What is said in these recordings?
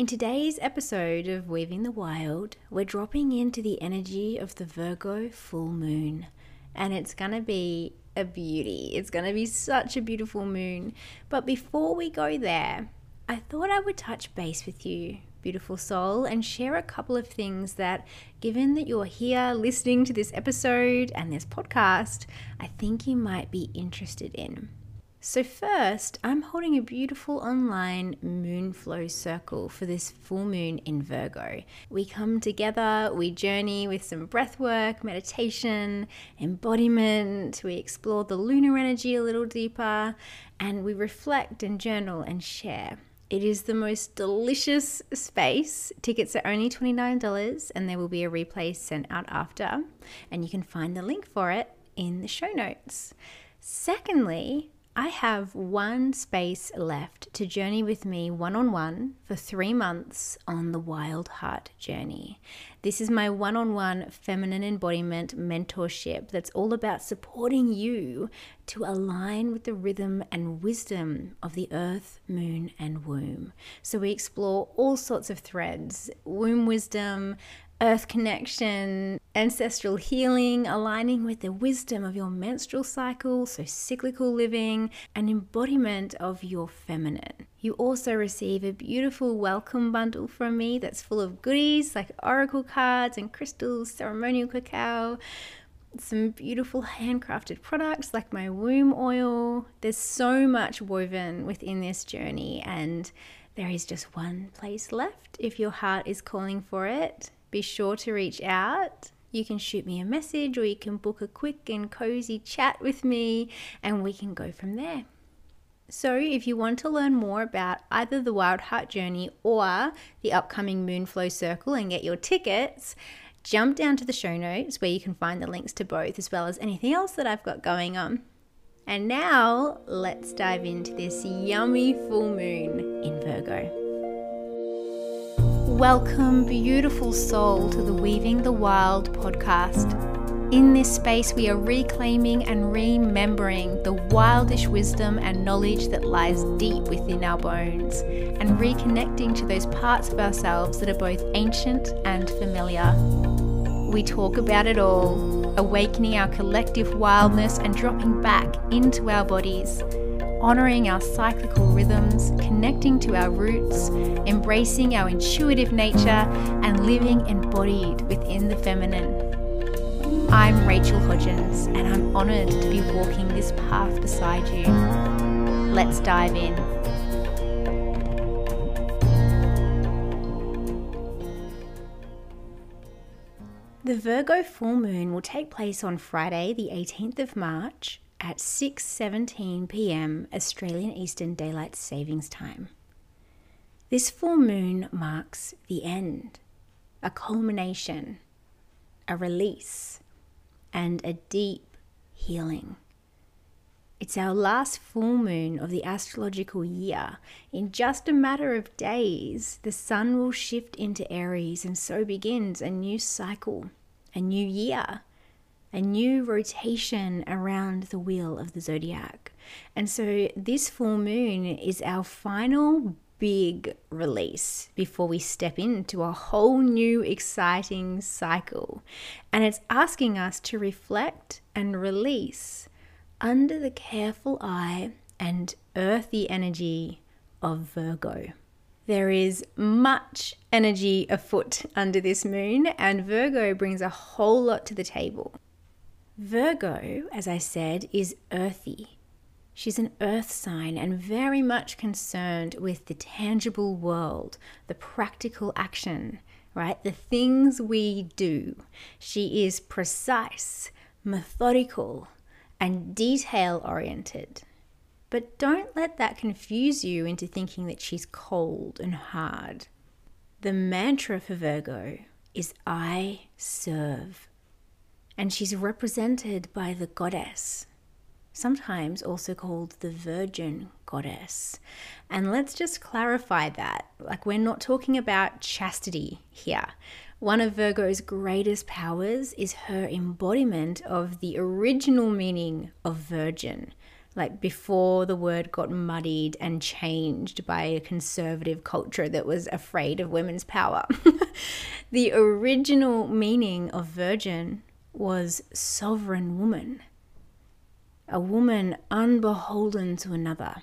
In today's episode of Weaving the Wild, we're dropping into the energy of the Virgo full moon, and it's going to be a beauty. It's going to be such a beautiful moon. But before we go there, I thought I would touch base with you, beautiful soul, and share a couple of things that, given that you're here listening to this episode and this podcast, I think you might be interested in. So, first, I'm holding a beautiful online moon flow circle for this full moon in Virgo. We come together, we journey with some breath work, meditation, embodiment, we explore the lunar energy a little deeper, and we reflect and journal and share. It is the most delicious space. Tickets are only $29 and there will be a replay sent out after. And you can find the link for it in the show notes. Secondly, I have one space left to journey with me one on one for three months on the Wild Heart journey. This is my one on one feminine embodiment mentorship that's all about supporting you to align with the rhythm and wisdom of the earth, moon, and womb. So we explore all sorts of threads womb wisdom, earth connection, ancestral healing, aligning with the wisdom of your menstrual cycle, so cyclical living, an embodiment of your feminine. You also receive a beautiful welcome bundle from me that's full of goodies like oracle cards and crystals, ceremonial cacao, some beautiful handcrafted products like my womb oil. There's so much woven within this journey, and there is just one place left if your heart is calling for it be sure to reach out. You can shoot me a message or you can book a quick and cozy chat with me and we can go from there. So, if you want to learn more about either the Wild Heart Journey or the upcoming Moonflow Circle and get your tickets, jump down to the show notes where you can find the links to both as well as anything else that I've got going on. And now, let's dive into this yummy full moon in Virgo. Welcome, beautiful soul, to the Weaving the Wild podcast. In this space, we are reclaiming and remembering the wildish wisdom and knowledge that lies deep within our bones, and reconnecting to those parts of ourselves that are both ancient and familiar. We talk about it all, awakening our collective wildness and dropping back into our bodies honoring our cyclical rhythms, connecting to our roots, embracing our intuitive nature, and living embodied within the feminine. I'm Rachel Hodgins, and I'm honoured to be walking this path beside you. Let's dive in. The Virgo full moon will take place on Friday, the 18th of March at 6:17 p.m. Australian Eastern Daylight Savings Time. This full moon marks the end, a culmination, a release, and a deep healing. It's our last full moon of the astrological year. In just a matter of days, the sun will shift into Aries, and so begins a new cycle, a new year a new rotation around the wheel of the zodiac. And so this full moon is our final big release before we step into a whole new exciting cycle. And it's asking us to reflect and release under the careful eye and earthy energy of Virgo. There is much energy afoot under this moon, and Virgo brings a whole lot to the table. Virgo, as I said, is earthy. She's an earth sign and very much concerned with the tangible world, the practical action, right? The things we do. She is precise, methodical, and detail oriented. But don't let that confuse you into thinking that she's cold and hard. The mantra for Virgo is I serve and she's represented by the goddess, sometimes also called the virgin goddess. And let's just clarify that. Like, we're not talking about chastity here. One of Virgo's greatest powers is her embodiment of the original meaning of virgin, like before the word got muddied and changed by a conservative culture that was afraid of women's power. the original meaning of virgin was sovereign woman, a woman unbeholden to another,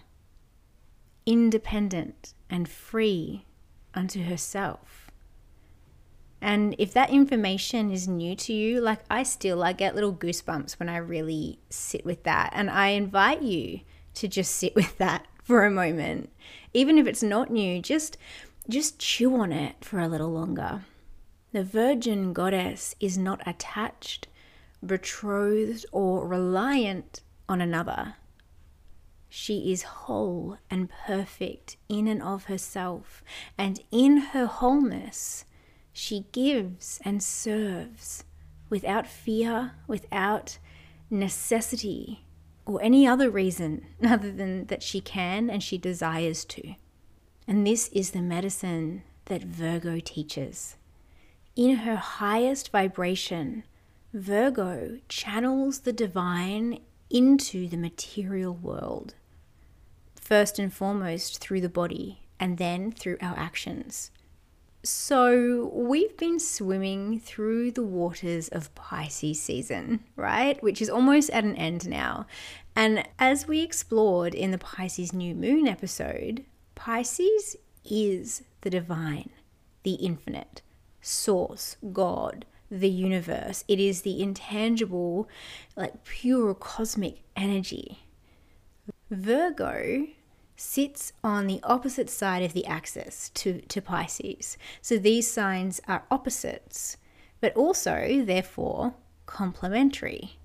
independent and free unto herself. And if that information is new to you, like I still I get little goosebumps when I really sit with that and I invite you to just sit with that for a moment. Even if it's not new, just just chew on it for a little longer. The virgin goddess is not attached, betrothed or reliant on another. She is whole and perfect in and of herself, and in her wholeness, she gives and serves without fear, without necessity, or any other reason other than that she can and she desires to. And this is the medicine that Virgo teaches. In her highest vibration, Virgo channels the divine into the material world, first and foremost through the body, and then through our actions. So, we've been swimming through the waters of Pisces season, right? Which is almost at an end now. And as we explored in the Pisces new moon episode, Pisces is the divine, the infinite, source, God, the universe. It is the intangible, like pure cosmic energy. Virgo sits on the opposite side of the axis to, to Pisces. So these signs are opposites, but also, therefore, complementary.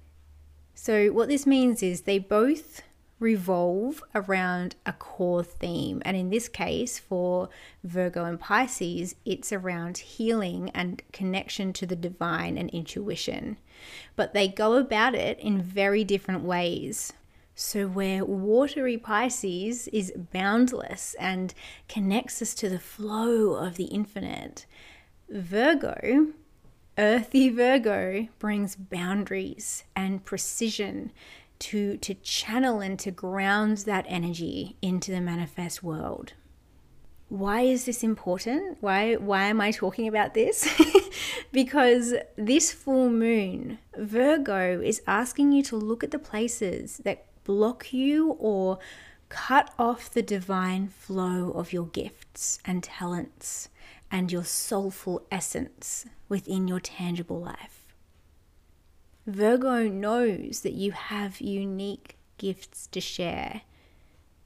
So, what this means is they both revolve around a core theme. And in this case, for Virgo and Pisces, it's around healing and connection to the divine and intuition. But they go about it in very different ways. So, where watery Pisces is boundless and connects us to the flow of the infinite, Virgo, earthy Virgo, brings boundaries and precision to, to channel and to ground that energy into the manifest world. Why is this important? Why, why am I talking about this? because this full moon, Virgo, is asking you to look at the places that block you or cut off the divine flow of your gifts and talents and your soulful essence within your tangible life. Virgo knows that you have unique gifts to share.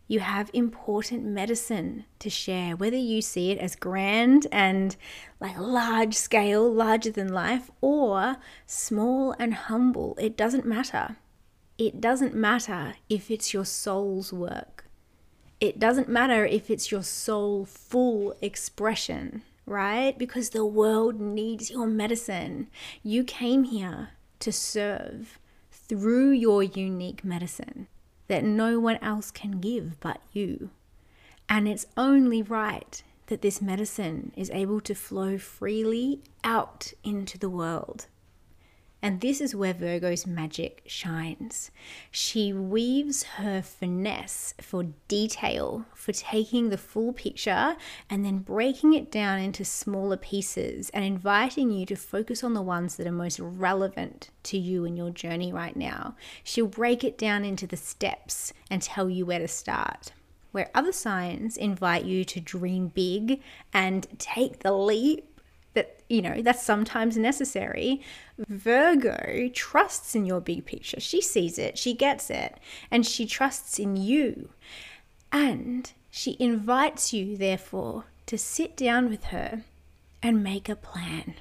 You have important medicine to share, whether you see it as grand and like large scale, larger than life, or small and humble. It doesn't matter. It doesn't matter if it's your soul's work. It doesn't matter if it's your soul full expression, right? Because the world needs your medicine. You came here to serve through your unique medicine that no one else can give but you. And it's only right that this medicine is able to flow freely out into the world. And this is where Virgo's magic shines. She weaves her finesse for detail, for taking the full picture and then breaking it down into smaller pieces and inviting you to focus on the ones that are most relevant to you in your journey right now. She'll break it down into the steps and tell you where to start where other signs invite you to dream big and take the leap that you know that's sometimes necessary. Virgo trusts in your big picture. She sees it. She gets it. And she trusts in you. And she invites you therefore to sit down with her and make a plan.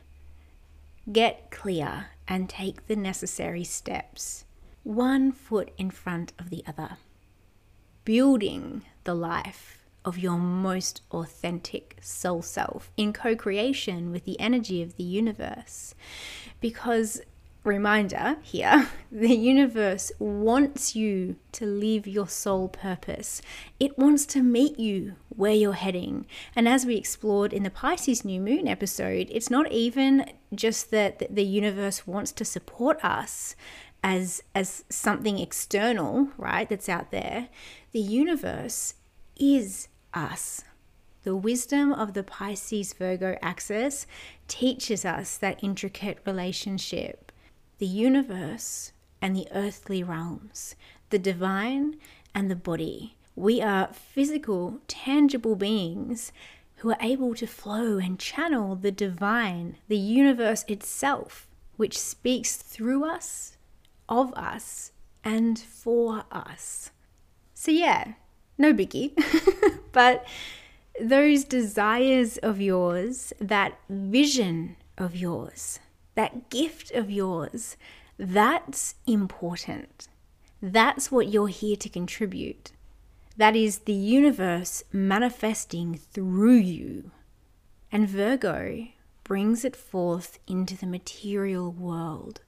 Get clear and take the necessary steps. One foot in front of the other. Building the life of your most authentic soul self in co creation with the energy of the universe. Because, reminder here, the universe wants you to live your soul purpose. It wants to meet you where you're heading. And as we explored in the Pisces new moon episode, it's not even just that the universe wants to support us as as something external, right? That's out there. The universe is us. The wisdom of the Pisces Virgo axis teaches us that intricate relationship. The universe and the earthly realms, the divine and the body. We are physical, tangible beings who are able to flow and channel the divine, the universe itself, which speaks through us, of us, and for us. So, yeah, no biggie. but those desires of yours, that vision of yours, that gift of yours, that's important. That's what you're here to contribute. That is the universe manifesting through you. And Virgo brings it forth into the material world.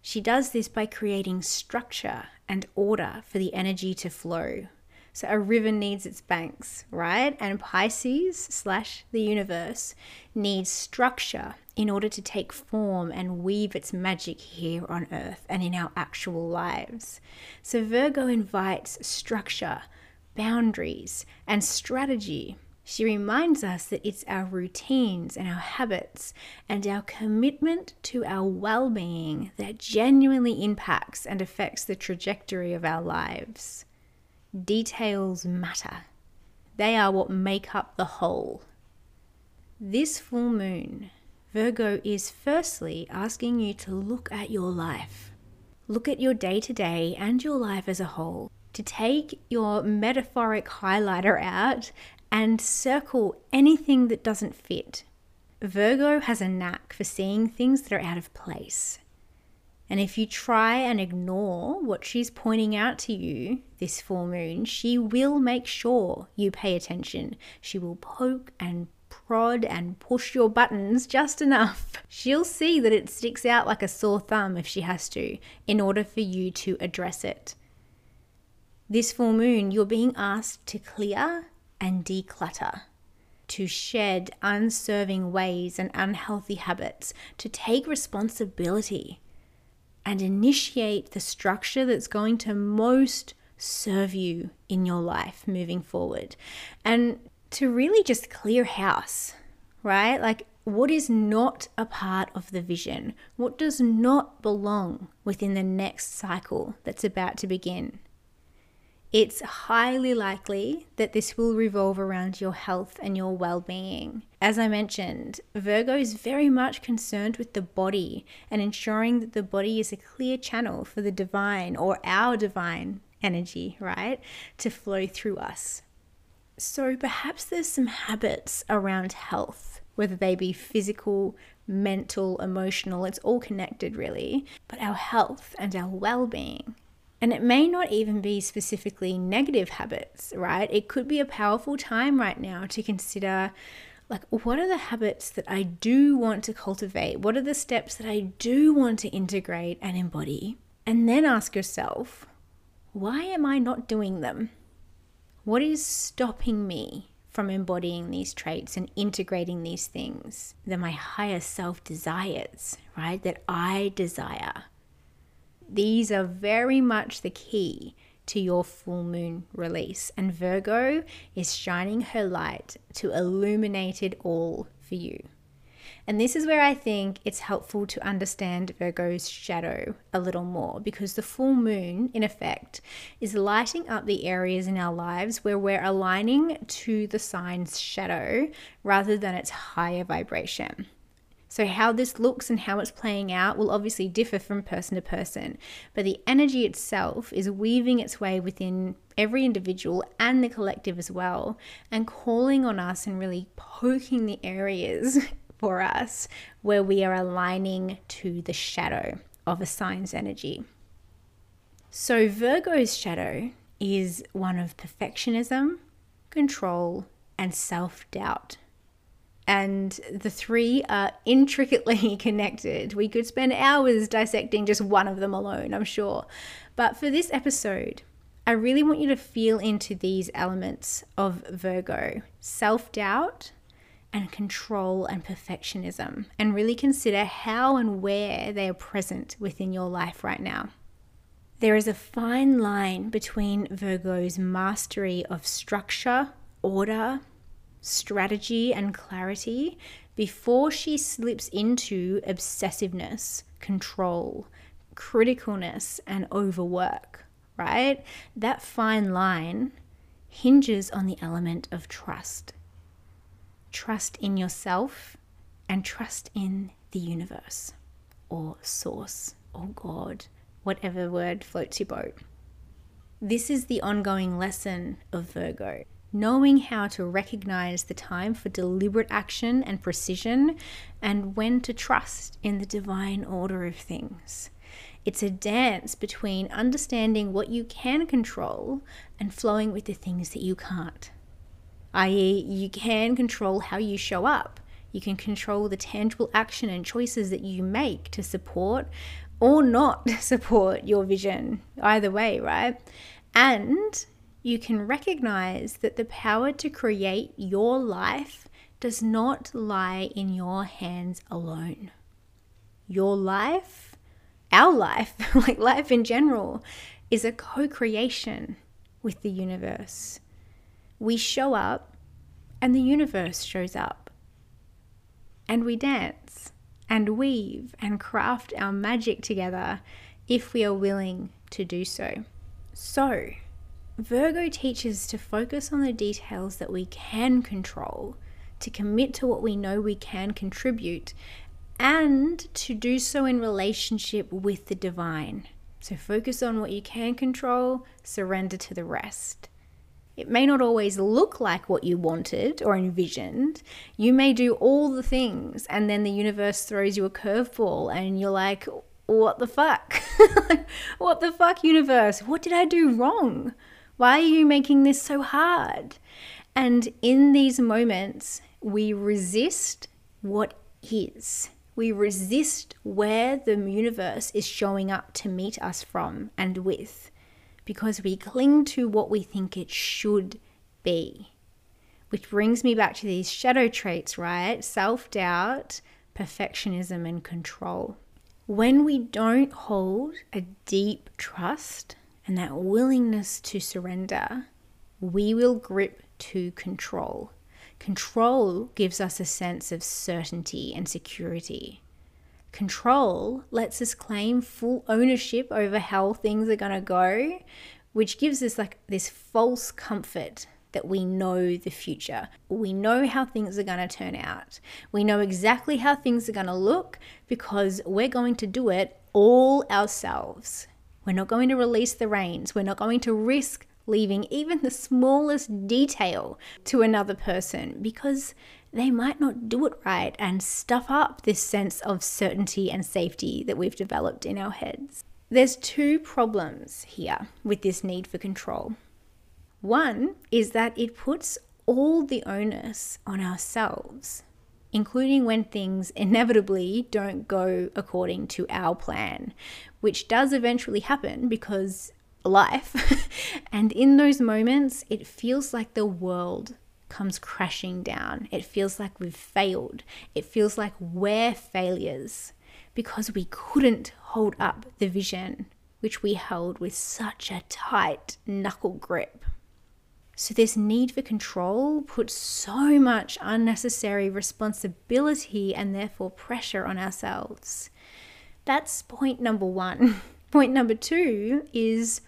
She does this by creating structure and order for the energy to flow. So a river needs its banks, right? And Pisces slash the universe needs structure in order to take form and weave its magic here on earth and in our actual lives. So Virgo invites structure, boundaries, and strategy. She reminds us that it's our routines and our habits and our commitment to our well being that genuinely impacts and affects the trajectory of our lives. Details matter. They are what make up the whole. This full moon, Virgo is firstly asking you to look at your life. Look at your day to day and your life as a whole. To take your metaphoric highlighter out and circle anything that doesn't fit. Virgo has a knack for seeing things that are out of place. And if you try and ignore what she's pointing out to you this full moon, she will make sure you pay attention. She will poke and prod and push your buttons just enough. She'll see that it sticks out like a sore thumb if she has to, in order for you to address it. This full moon, you're being asked to clear and declutter, to shed unserving ways and unhealthy habits, to take responsibility and initiate the structure that's going to most serve you in your life moving forward. And to really just clear house, right? Like, what is not a part of the vision? What does not belong within the next cycle that's about to begin? It's highly likely that this will revolve around your health and your well being. As I mentioned, Virgo is very much concerned with the body and ensuring that the body is a clear channel for the divine or our divine energy, right, to flow through us. So perhaps there's some habits around health, whether they be physical, mental, emotional, it's all connected really, but our health and our well being and it may not even be specifically negative habits, right? It could be a powerful time right now to consider like, what are the habits that I do want to cultivate? What are the steps that I do want to integrate and embody? And then ask yourself, why am I not doing them? What is stopping me from embodying these traits and integrating these things that my higher self desires, right? That I desire. These are very much the key to your full moon release, and Virgo is shining her light to illuminate it all for you. And this is where I think it's helpful to understand Virgo's shadow a little more because the full moon, in effect, is lighting up the areas in our lives where we're aligning to the sign's shadow rather than its higher vibration. So, how this looks and how it's playing out will obviously differ from person to person, but the energy itself is weaving its way within every individual and the collective as well, and calling on us and really poking the areas for us where we are aligning to the shadow of a sign's energy. So, Virgo's shadow is one of perfectionism, control, and self doubt and the three are intricately connected. We could spend hours dissecting just one of them alone, I'm sure. But for this episode, I really want you to feel into these elements of Virgo self doubt and control and perfectionism and really consider how and where they are present within your life right now. There is a fine line between Virgo's mastery of structure, order, strategy, and clarity before she slips into obsessiveness, control, criticalness, and overwork, right? That fine line hinges on the element of trust. Trust in yourself and trust in the universe or source or God, whatever word floats your boat. This is the ongoing lesson of Virgo knowing how to recognize the time for deliberate action and precision and when to trust in the divine order of things. It's a dance between understanding what you can control and flowing with the things that you can't. I.e., you can control how you show up. You can control the tangible action and choices that you make to support or not support your vision. Either way, right? And you can recognize that the power to create your life does not lie in your hands alone. Your life, our life, like life in general, is a co creation with the universe. We show up, and the universe shows up. And we dance and weave and craft our magic together if we are willing to do so. So, Virgo teaches to focus on the details that we can control, to commit to what we know we can contribute, and to do so in relationship with the divine. So focus on what you can control, surrender to the rest. It may not always look like what you wanted or envisioned. You may do all the things, and then the universe throws you a curveball, and you're like, what the fuck? what the fuck, universe? What did I do wrong? Why are you making this so hard? And in these moments, we resist what is. We resist where the universe is showing up to meet us from and with because we cling to what we think it should be. Which brings me back to these shadow traits, right? Self doubt, perfectionism, and control. When we don't hold a deep trust and that willingness to surrender, we will grip to control. Control gives us a sense of certainty and security. Control lets us claim full ownership over how things are going to go, which gives us like this false comfort that we know the future. We know how things are going to turn out. We know exactly how things are going to look because we're going to do it all ourselves. We're not going to release the reins. We're not going to risk leaving even the smallest detail to another person because they might not do it right and stuff up this sense of certainty and safety that we've developed in our heads. There's two problems here with this need for control. One is that it puts all the onus on ourselves including when things inevitably don't go according to our plan, which does eventually happen because life. and in those moments, it feels like the world comes crashing down. It feels like we've failed. It feels like we're failures because we couldn't hold up the vision which we held with such a tight knuckle grip. So, this need for control puts so much unnecessary responsibility and therefore pressure on ourselves. That's point number one. point number two is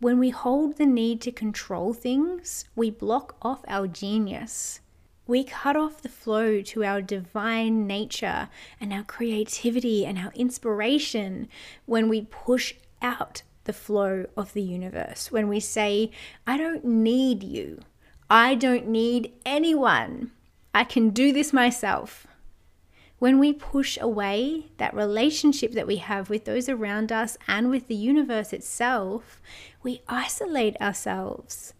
when we hold the need to control things, we block off our genius. We cut off the flow to our divine nature and our creativity and our inspiration when we push out the flow of the universe. When we say, I don't need you, I don't need anyone, I can do this myself. When we push away that relationship that we have with those around us and with the universe itself, we isolate ourselves.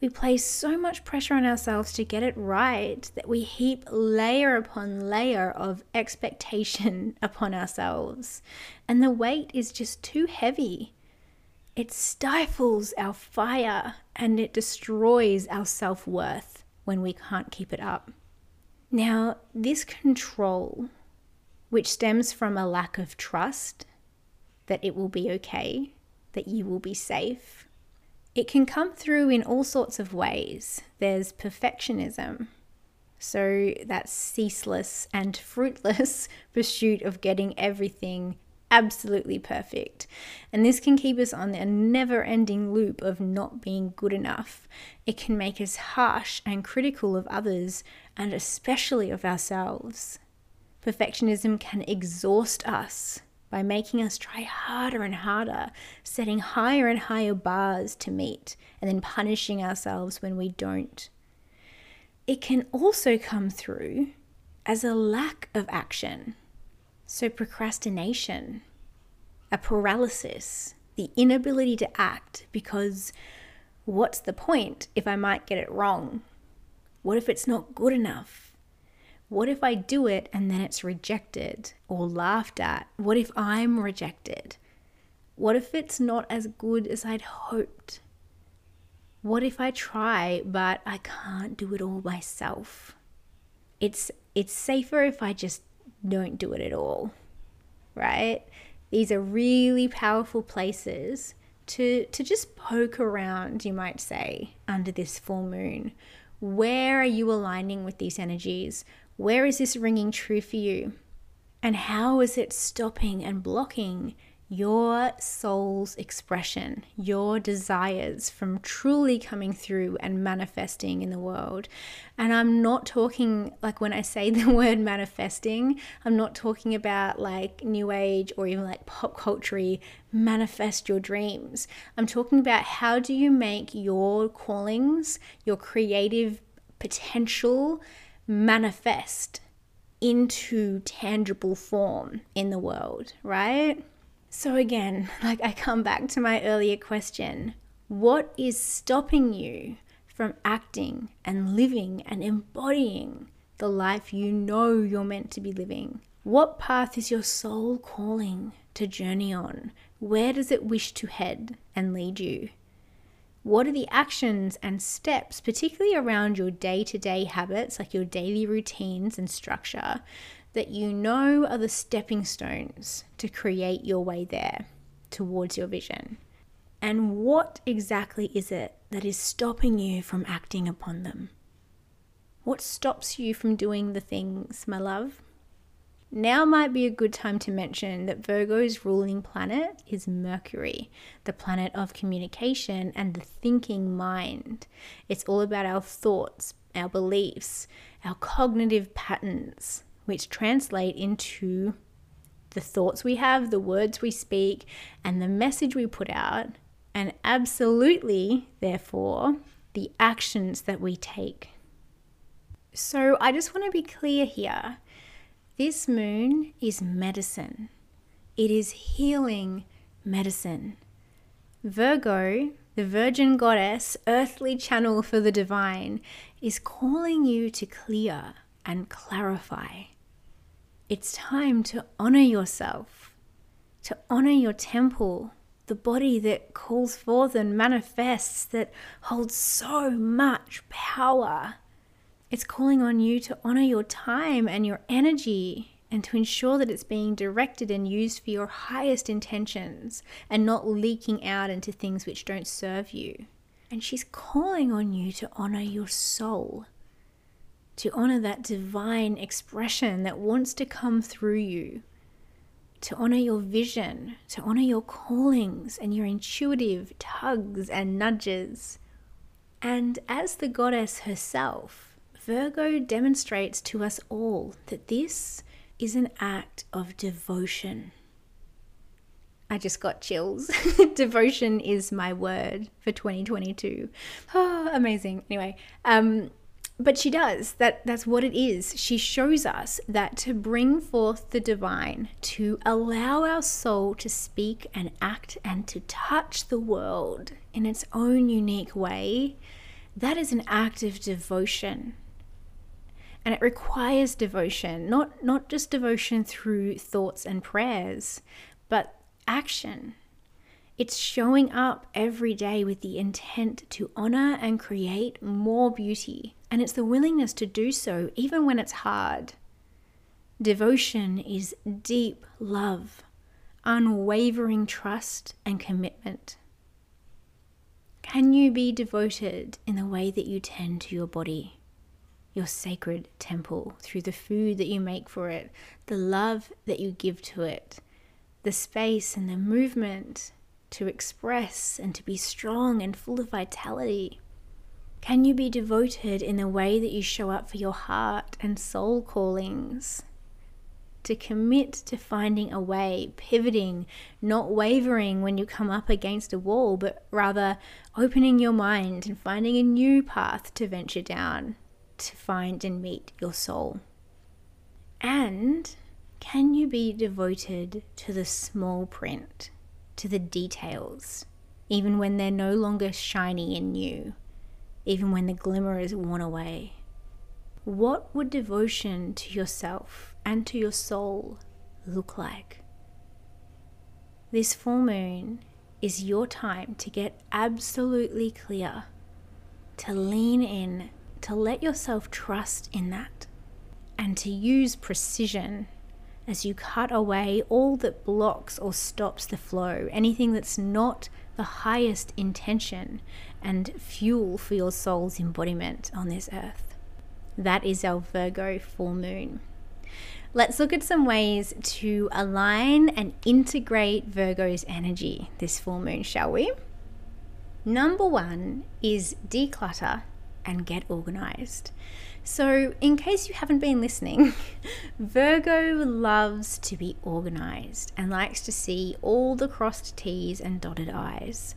We place so much pressure on ourselves to get it right that we heap layer upon layer of expectation upon ourselves. And the weight is just too heavy. It stifles our fire and it destroys our self worth when we can't keep it up. Now, this control, which stems from a lack of trust that it will be okay, that you will be safe, it can come through in all sorts of ways. There's perfectionism, so that ceaseless and fruitless pursuit of getting everything absolutely perfect. And this can keep us on a never ending loop of not being good enough. It can make us harsh and critical of others and especially of ourselves. Perfectionism can exhaust us by making us try harder and harder, setting higher and higher bars to meet, and then punishing ourselves when we don't. It can also come through as a lack of action so, procrastination, a paralysis, the inability to act because what's the point if I might get it wrong? What if it's not good enough? What if I do it and then it's rejected or laughed at? What if I'm rejected? What if it's not as good as I'd hoped? What if I try but I can't do it all myself? It's it's safer if I just don't do it at all, right? These are really powerful places to, to just poke around, you might say, under this full moon. Where are you aligning with these energies? Where is this ringing true for you? And how is it stopping and blocking your soul's expression, your desires from truly coming through and manifesting in the world. And I'm not talking, like when I say the word manifesting, I'm not talking about like new age or even like pop culture manifest your dreams. I'm talking about how do you make your callings, your creative potential manifest into tangible form in the world, right? So, again, like I come back to my earlier question what is stopping you from acting and living and embodying the life you know you're meant to be living? What path is your soul calling to journey on? Where does it wish to head and lead you? What are the actions and steps, particularly around your day to day habits, like your daily routines and structure, that you know are the stepping stones to create your way there towards your vision. And what exactly is it that is stopping you from acting upon them? What stops you from doing the things, my love? Now might be a good time to mention that Virgo's ruling planet is Mercury, the planet of communication and the thinking mind. It's all about our thoughts, our beliefs, our cognitive patterns, which translate into the thoughts we have, the words we speak, and the message we put out, and absolutely, therefore, the actions that we take. So, I just want to be clear here. This moon is medicine, it is healing medicine. Virgo, the virgin goddess, earthly channel for the divine, is calling you to clear and clarify. It's time to honor yourself, to honor your temple, the body that calls forth and manifests, that holds so much power. It's calling on you to honor your time and your energy and to ensure that it's being directed and used for your highest intentions and not leaking out into things which don't serve you. And she's calling on you to honor your soul to honor that divine expression that wants to come through you, to honor your vision, to honor your callings and your intuitive tugs and nudges. And as the goddess herself, Virgo demonstrates to us all that this is an act of devotion. I just got chills. devotion is my word for 2022. Oh, amazing. Anyway, um, but she does. That that's what it is. She shows us that to bring forth the divine to allow our soul to speak and act and to touch the world in its own unique way that is an act of devotion. And it requires devotion not not just devotion through thoughts and prayers but action It's showing up every day with the intent to honor and create more beauty. And it's the willingness to do so even when it's hard. Devotion is deep love, unwavering trust, and commitment. Can you be devoted in the way that you tend to your body, your sacred temple, through the food that you make for it, the love that you give to it, the space and the movement to express and to be strong and full of vitality? Can you be devoted in the way that you show up for your heart and soul callings? To commit to finding a way, pivoting, not wavering when you come up against a wall, but rather opening your mind and finding a new path to venture down to find and meet your soul. And can you be devoted to the small print? To the details, even when they're no longer shiny and new, even when the glimmer is worn away. What would devotion to yourself and to your soul look like? This full moon is your time to get absolutely clear, to lean in, to let yourself trust in that, and to use precision as you cut away all that blocks or stops the flow, anything that's not the highest intention and fuel for your soul's embodiment on this earth. That is our Virgo full moon. Let's look at some ways to align and integrate Virgo's energy this full moon, shall we? Number one is declutter and get organized. So, in case you haven't been listening, Virgo loves to be organized and likes to see all the crossed T's and dotted I's.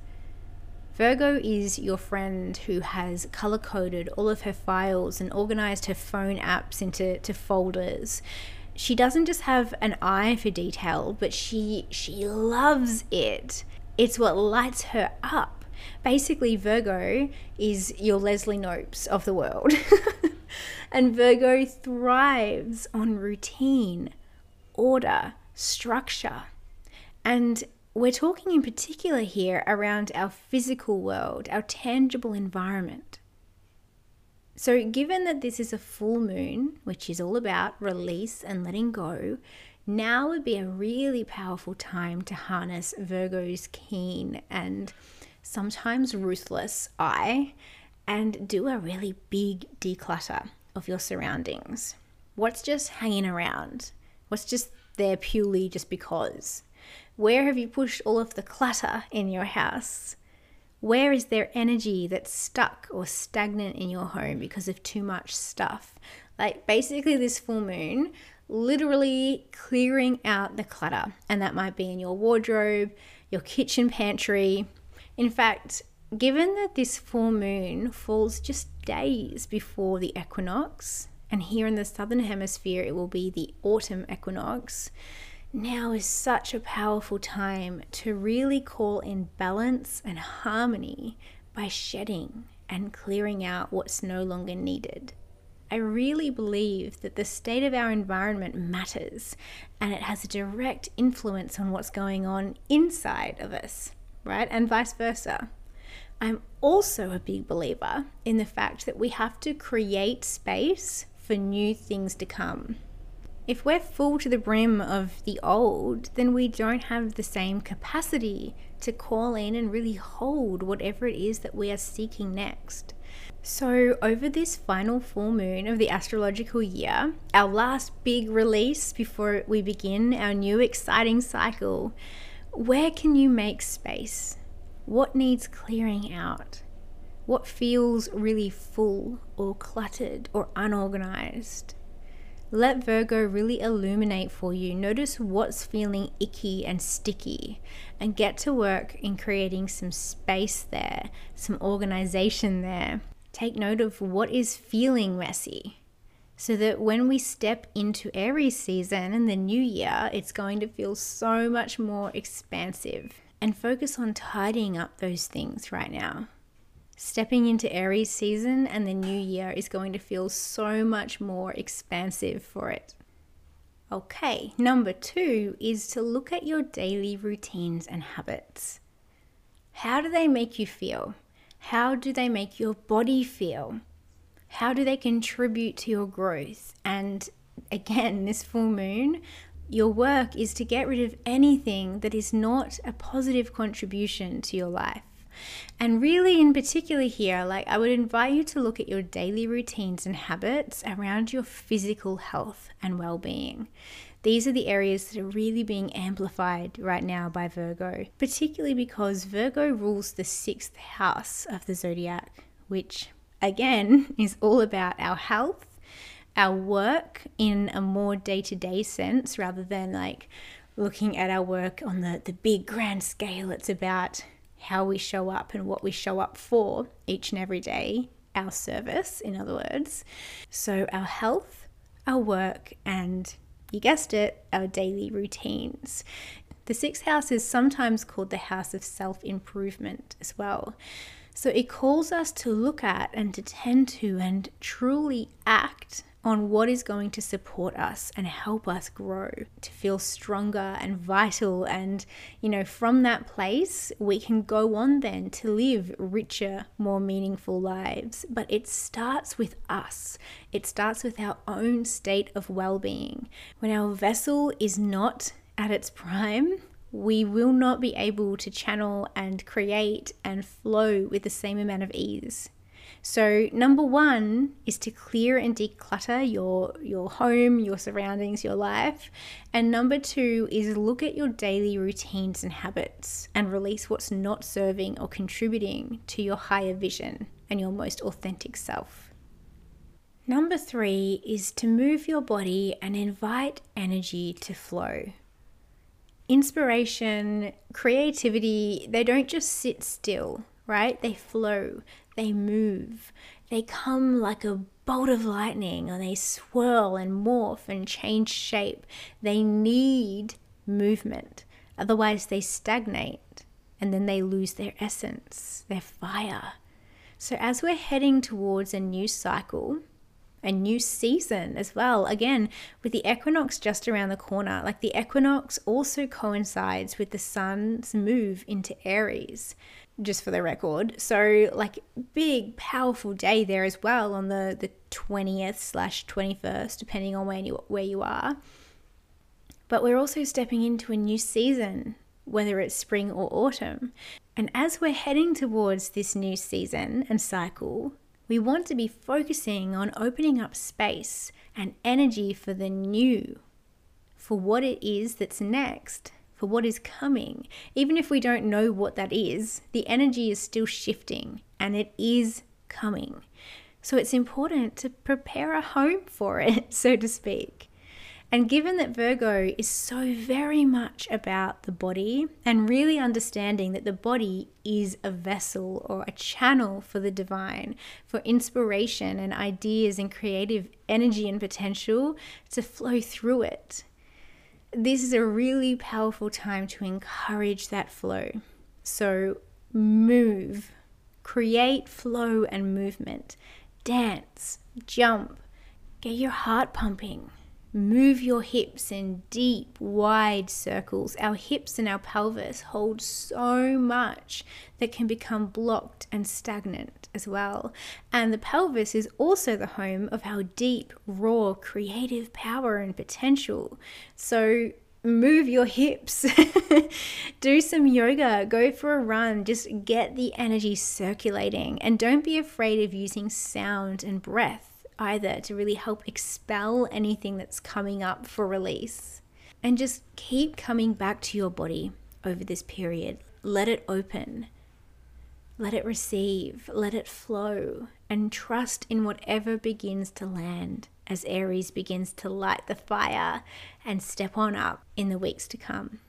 Virgo is your friend who has color coded all of her files and organized her phone apps into to folders. She doesn't just have an eye for detail, but she she loves it. It's what lights her up. Basically, Virgo is your Leslie Knopes of the world. And Virgo thrives on routine, order, structure. And we're talking in particular here around our physical world, our tangible environment. So, given that this is a full moon, which is all about release and letting go, now would be a really powerful time to harness Virgo's keen and sometimes ruthless eye and do a really big declutter of your surroundings? What's just hanging around? What's just there purely just because? Where have you pushed all of the clutter in your house? Where is there energy that's stuck or stagnant in your home because of too much stuff? Like basically, this full moon, literally clearing out the clutter. And that might be in your wardrobe, your kitchen pantry. In fact, given that this full moon falls just days before the equinox, and here in the southern hemisphere it will be the autumn equinox, now is such a powerful time to really call in balance and harmony by shedding and clearing out what's no longer needed. I really believe that the state of our environment matters and it has a direct influence on what's going on inside of us, right? And vice versa. I'm also a big believer in the fact that we have to create space for new things to come. If we're full to the brim of the old, then we don't have the same capacity to call in and really hold whatever it is that we are seeking next. So, over this final full moon of the astrological year, our last big release before we begin our new exciting cycle, where can you make space? What needs clearing out? What feels really full or cluttered or unorganized? Let Virgo really illuminate for you. Notice what's feeling icky and sticky and get to work in creating some space there, some organization there. Take note of what is feeling messy so that when we step into Aries season and the new year, it's going to feel so much more expansive and focus on tidying up those things right now. Stepping into Aries season and the new year is going to feel so much more expansive for it. Okay, number two is to look at your daily routines and habits. How do they make you feel? How do they make your body feel? How do they contribute to your growth? And again, this full moon, your work is to get rid of anything that is not a positive contribution to your life. And really, in particular, here, like I would invite you to look at your daily routines and habits around your physical health and well being. These are the areas that are really being amplified right now by Virgo, particularly because Virgo rules the sixth house of the zodiac, which again is all about our health, our work in a more day to day sense rather than like looking at our work on the, the big grand scale. It's about how we show up and what we show up for each and every day, our service, in other words. So, our health, our work, and you guessed it, our daily routines. The sixth house is sometimes called the house of self improvement as well. So it calls us to look at and to tend to and truly act on what is going to support us and help us grow, to feel stronger and vital. And, you know, from that place, we can go on then to live richer, more meaningful lives. But it starts with us, it starts with our own state of well being. When our vessel is not at its prime, we will not be able to channel and create and flow with the same amount of ease. So, number one is to clear and declutter your, your home, your surroundings, your life. And number two is look at your daily routines and habits and release what's not serving or contributing to your higher vision and your most authentic self. Number three is to move your body and invite energy to flow. Inspiration, creativity, they don't just sit still, right? They flow, they move, they come like a bolt of lightning, or they swirl and morph and change shape. They need movement, otherwise, they stagnate and then they lose their essence, their fire. So, as we're heading towards a new cycle, a new season as well. Again, with the equinox just around the corner, like the equinox also coincides with the sun's move into Aries just for the record. So, like, big, powerful day there as well on the, the 20th slash 21st, depending on where you, where you are. But we're also stepping into a new season, whether it's spring or autumn. And as we're heading towards this new season and cycle, we want to be focusing on opening up space and energy for the new, for what it is that's next for what is coming. Even if we don't know what that is, the energy is still shifting and it is coming. So it's important to prepare a home for it, so to speak. And given that Virgo is so very much about the body and really understanding that the body is a vessel or a channel for the divine, for inspiration and ideas and creative energy and potential to flow through it this is a really powerful time to encourage that flow. So move, create flow and movement, dance, jump, get your heart pumping. Move your hips in deep, wide circles. Our hips and our pelvis hold so much that can become blocked and stagnant as well. And the pelvis is also the home of our deep, raw, creative power and potential. So, move your hips, do some yoga, go for a run, just get the energy circulating. And don't be afraid of using sound and breath either to really help expel anything that's coming up for release. And just keep coming back to your body over this period. Let it open. Let it receive, let it flow, and trust in whatever begins to land as Aries begins to light the fire and step on up in the weeks to come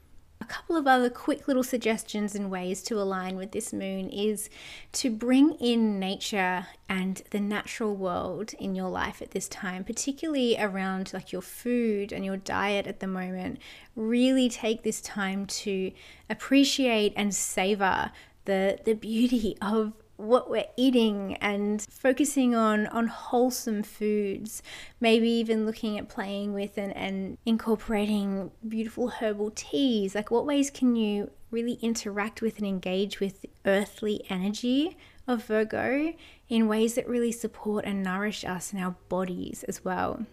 a couple of other quick little suggestions and ways to align with this moon is to bring in nature and the natural world in your life at this time, particularly around like your food and your diet at the moment. Really take this time to appreciate and savor the the beauty of what we're eating and focusing on on wholesome foods. Maybe even looking at playing with and, and incorporating beautiful herbal teas. Like what ways can you really interact with and engage with earthly energy of virgo in ways that really support and nourish us and our bodies as well?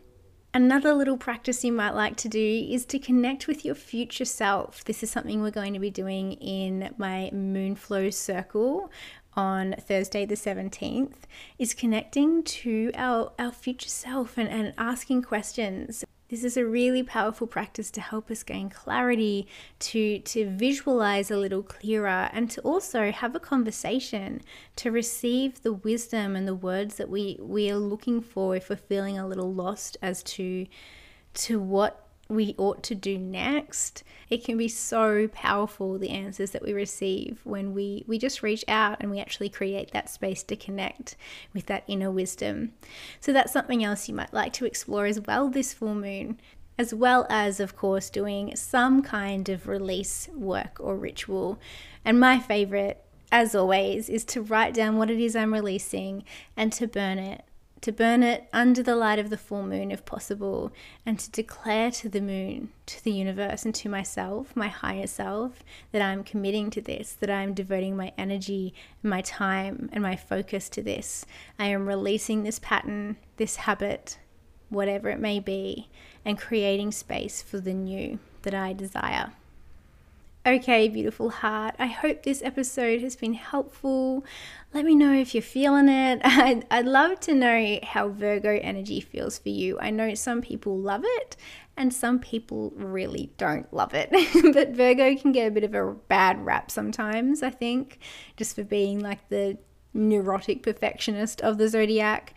Another little practice you might like to do is to connect with your future self. This is something we're going to be doing in my Moonflow Circle on Thursday the 17th is connecting to our, our future self and, and asking questions. This is a really powerful practice to help us gain clarity, to, to visualize a little clearer, and to also have a conversation, to receive the wisdom and the words that we, we are looking for if we're feeling a little lost as to, to what we ought to do next. It can be so powerful, the answers that we receive when we, we just reach out and we actually create that space to connect with that inner wisdom. So, that's something else you might like to explore as well this full moon, as well as, of course, doing some kind of release work or ritual. And my favorite, as always, is to write down what it is I'm releasing and to burn it to burn it under the light of the full moon if possible, and to declare to the moon, to the universe, and to myself, my higher self, that I'm committing to this, that I'm devoting my energy, my time, and my focus to this. I am releasing this pattern, this habit, whatever it may be, and creating space for the new that I desire. Okay, beautiful heart. I hope this episode has been helpful. Let me know if you're feeling it. I'd, I'd love to know how Virgo energy feels for you. I know some people love it and some people really don't love it. but Virgo can get a bit of a bad rap sometimes, I think, just for being like the neurotic perfectionist of the zodiac.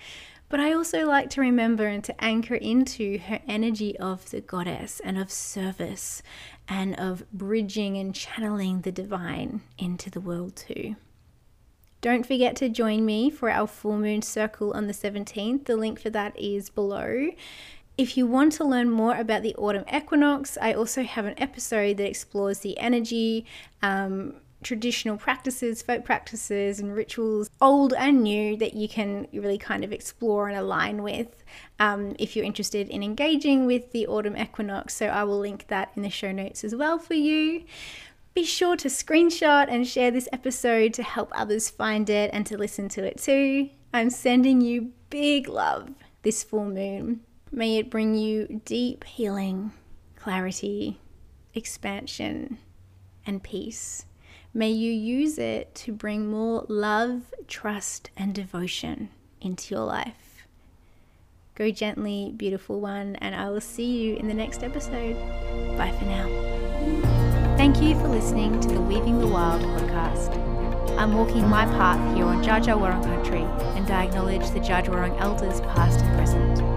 But I also like to remember and to anchor into her energy of the goddess and of service and of bridging and channeling the divine into the world too. Don't forget to join me for our full moon circle on the 17th. The link for that is below. If you want to learn more about the autumn equinox, I also have an episode that explores the energy, um, traditional practices, folk practices, and rituals, old and new, that you can really kind of explore and align with um, if you're interested in engaging with the autumn equinox. So I will link that in the show notes as well for you. Be sure to screenshot and share this episode to help others find it and to listen to it too. I'm sending you big love this full moon. May it bring you deep healing, clarity, expansion, and peace. May you use it to bring more love, trust, and devotion into your life. Go gently, beautiful one, and I will see you in the next episode. Bye for now. Thank you for listening to the Weaving the Wild podcast. I'm walking my path here on Dja country, and I acknowledge the Dja elders past and present.